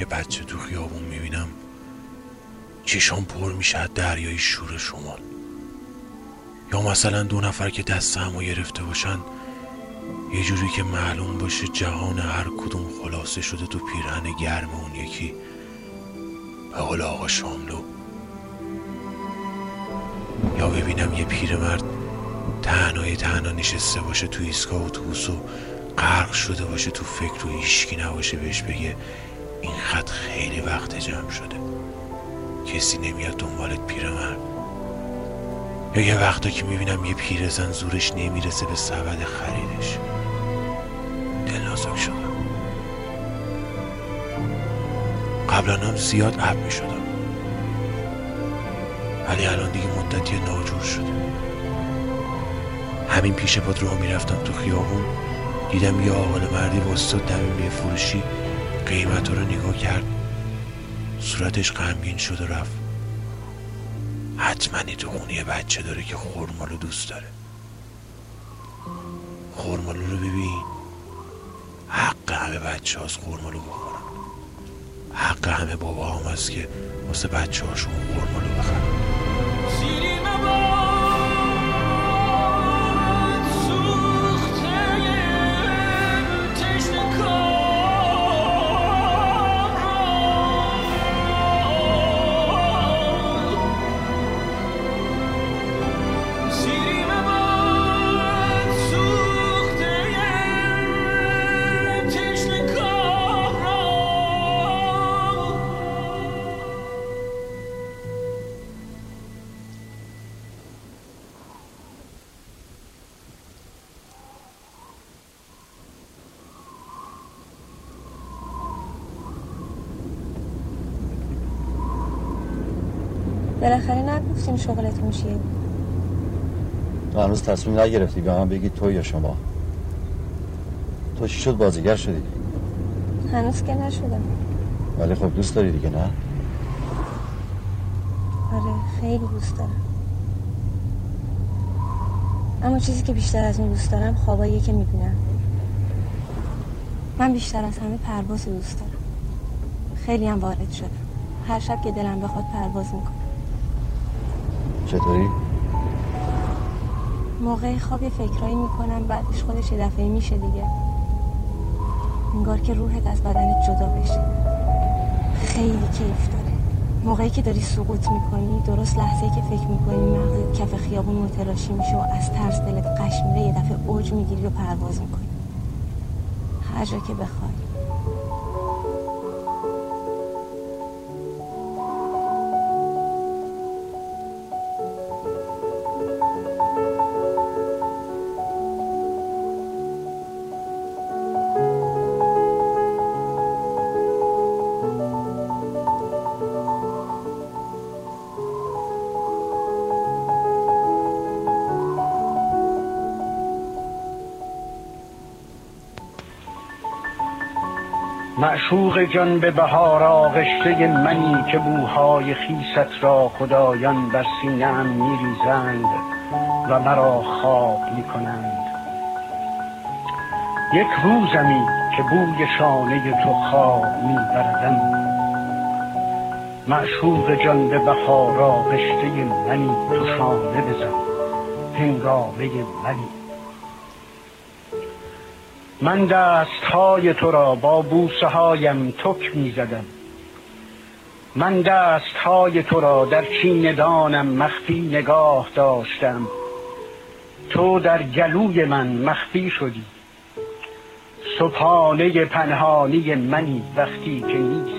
یه بچه تو خیابون می‌بینم. چیشان پر میشه دریای شور شمال. یا مثلا دو نفر که دست همو گرفته باشن یه جوری که معلوم باشه جهان هر کدوم خلاصه شده تو پیرهن گرم اون یکی. به قول آقا شاملو. یا ببینم یه پیرمرد تنهای تنها نشسته باشه تو ایستگاه اتوبوس و غرق شده باشه تو فکر و هیچکی نباشه بهش بگه این خط خیلی وقت جمع شده. کسی نمیاد دنبالت پیرمرد. یا یه وقتا که می‌بینم یه پیرزن زورش نمی‌رسه به سبد خریدش. دل نازک شدم. قبلا هم زیاد عب می‌شدم. ولی الان دیگه مدتی ناجور شده. همین پیش پاد رو می‌رفتم تو خیابون. دیدم یه آقل مردی دم یه فروشی قیمت رو نگاه کرد. صورتش غمگین شد و رفت. حتما تو خونه بچه داره که خورمالو دوست داره. خورمالو رو ببین. حق همه بچه هاست خورمالو بخورن. حق همه بابا هم هست که واسه بچه هاشون خورمالو بخورن بالاخره نگفتیم شغلتون چیه تو هنوز تصمیم نگرفتی به من بگی تو یا شما. تو چی شد بازیگر شدی؟ هنوز که نشدم. ولی خب دوست داری دیگه نه؟ آره خیلی دوست دارم. اما چیزی که بیشتر از اون دوست دارم خواباییه که می‌بینم. من بیشتر از همه پرواز دوست دارم. خیلی هم وارد شدم. هر شب که دلم بخواد پرواز می‌کنم. چطوری؟ موقع خواب یه فکرایی می‌کنم بعدش خودش یه دفعه میشه دیگه. انگار که روحت از بدنت جدا بشه. خیلی کیف داره. موقعی که داری سقوط می‌کنی درست لحظه که فکر می‌کنی مغزت کف خیابون متلاشی میشه و از ترس دلت قش میره یه دفعه اوج می‌گیری و پرواز می‌کنی. هر جا که بخوای. معشوق جان به بهار آغشته منی که بوهای خیست را خدایان بر سینه‌ام میریزند و مرا خواب می‌کنند. یک روزمی که بوی شانه تو خواب میبردم. معشوق جان به بهار آغشته منی تو شانه بزن. هنگامه منی. من دست های تو را با بوسه هایم تک می زدم من دست های تو را در دانم مخفی نگاه داشتم. تو در گلوی من مخفی شدی. صبحانه پنهانی منی وقتی که نیست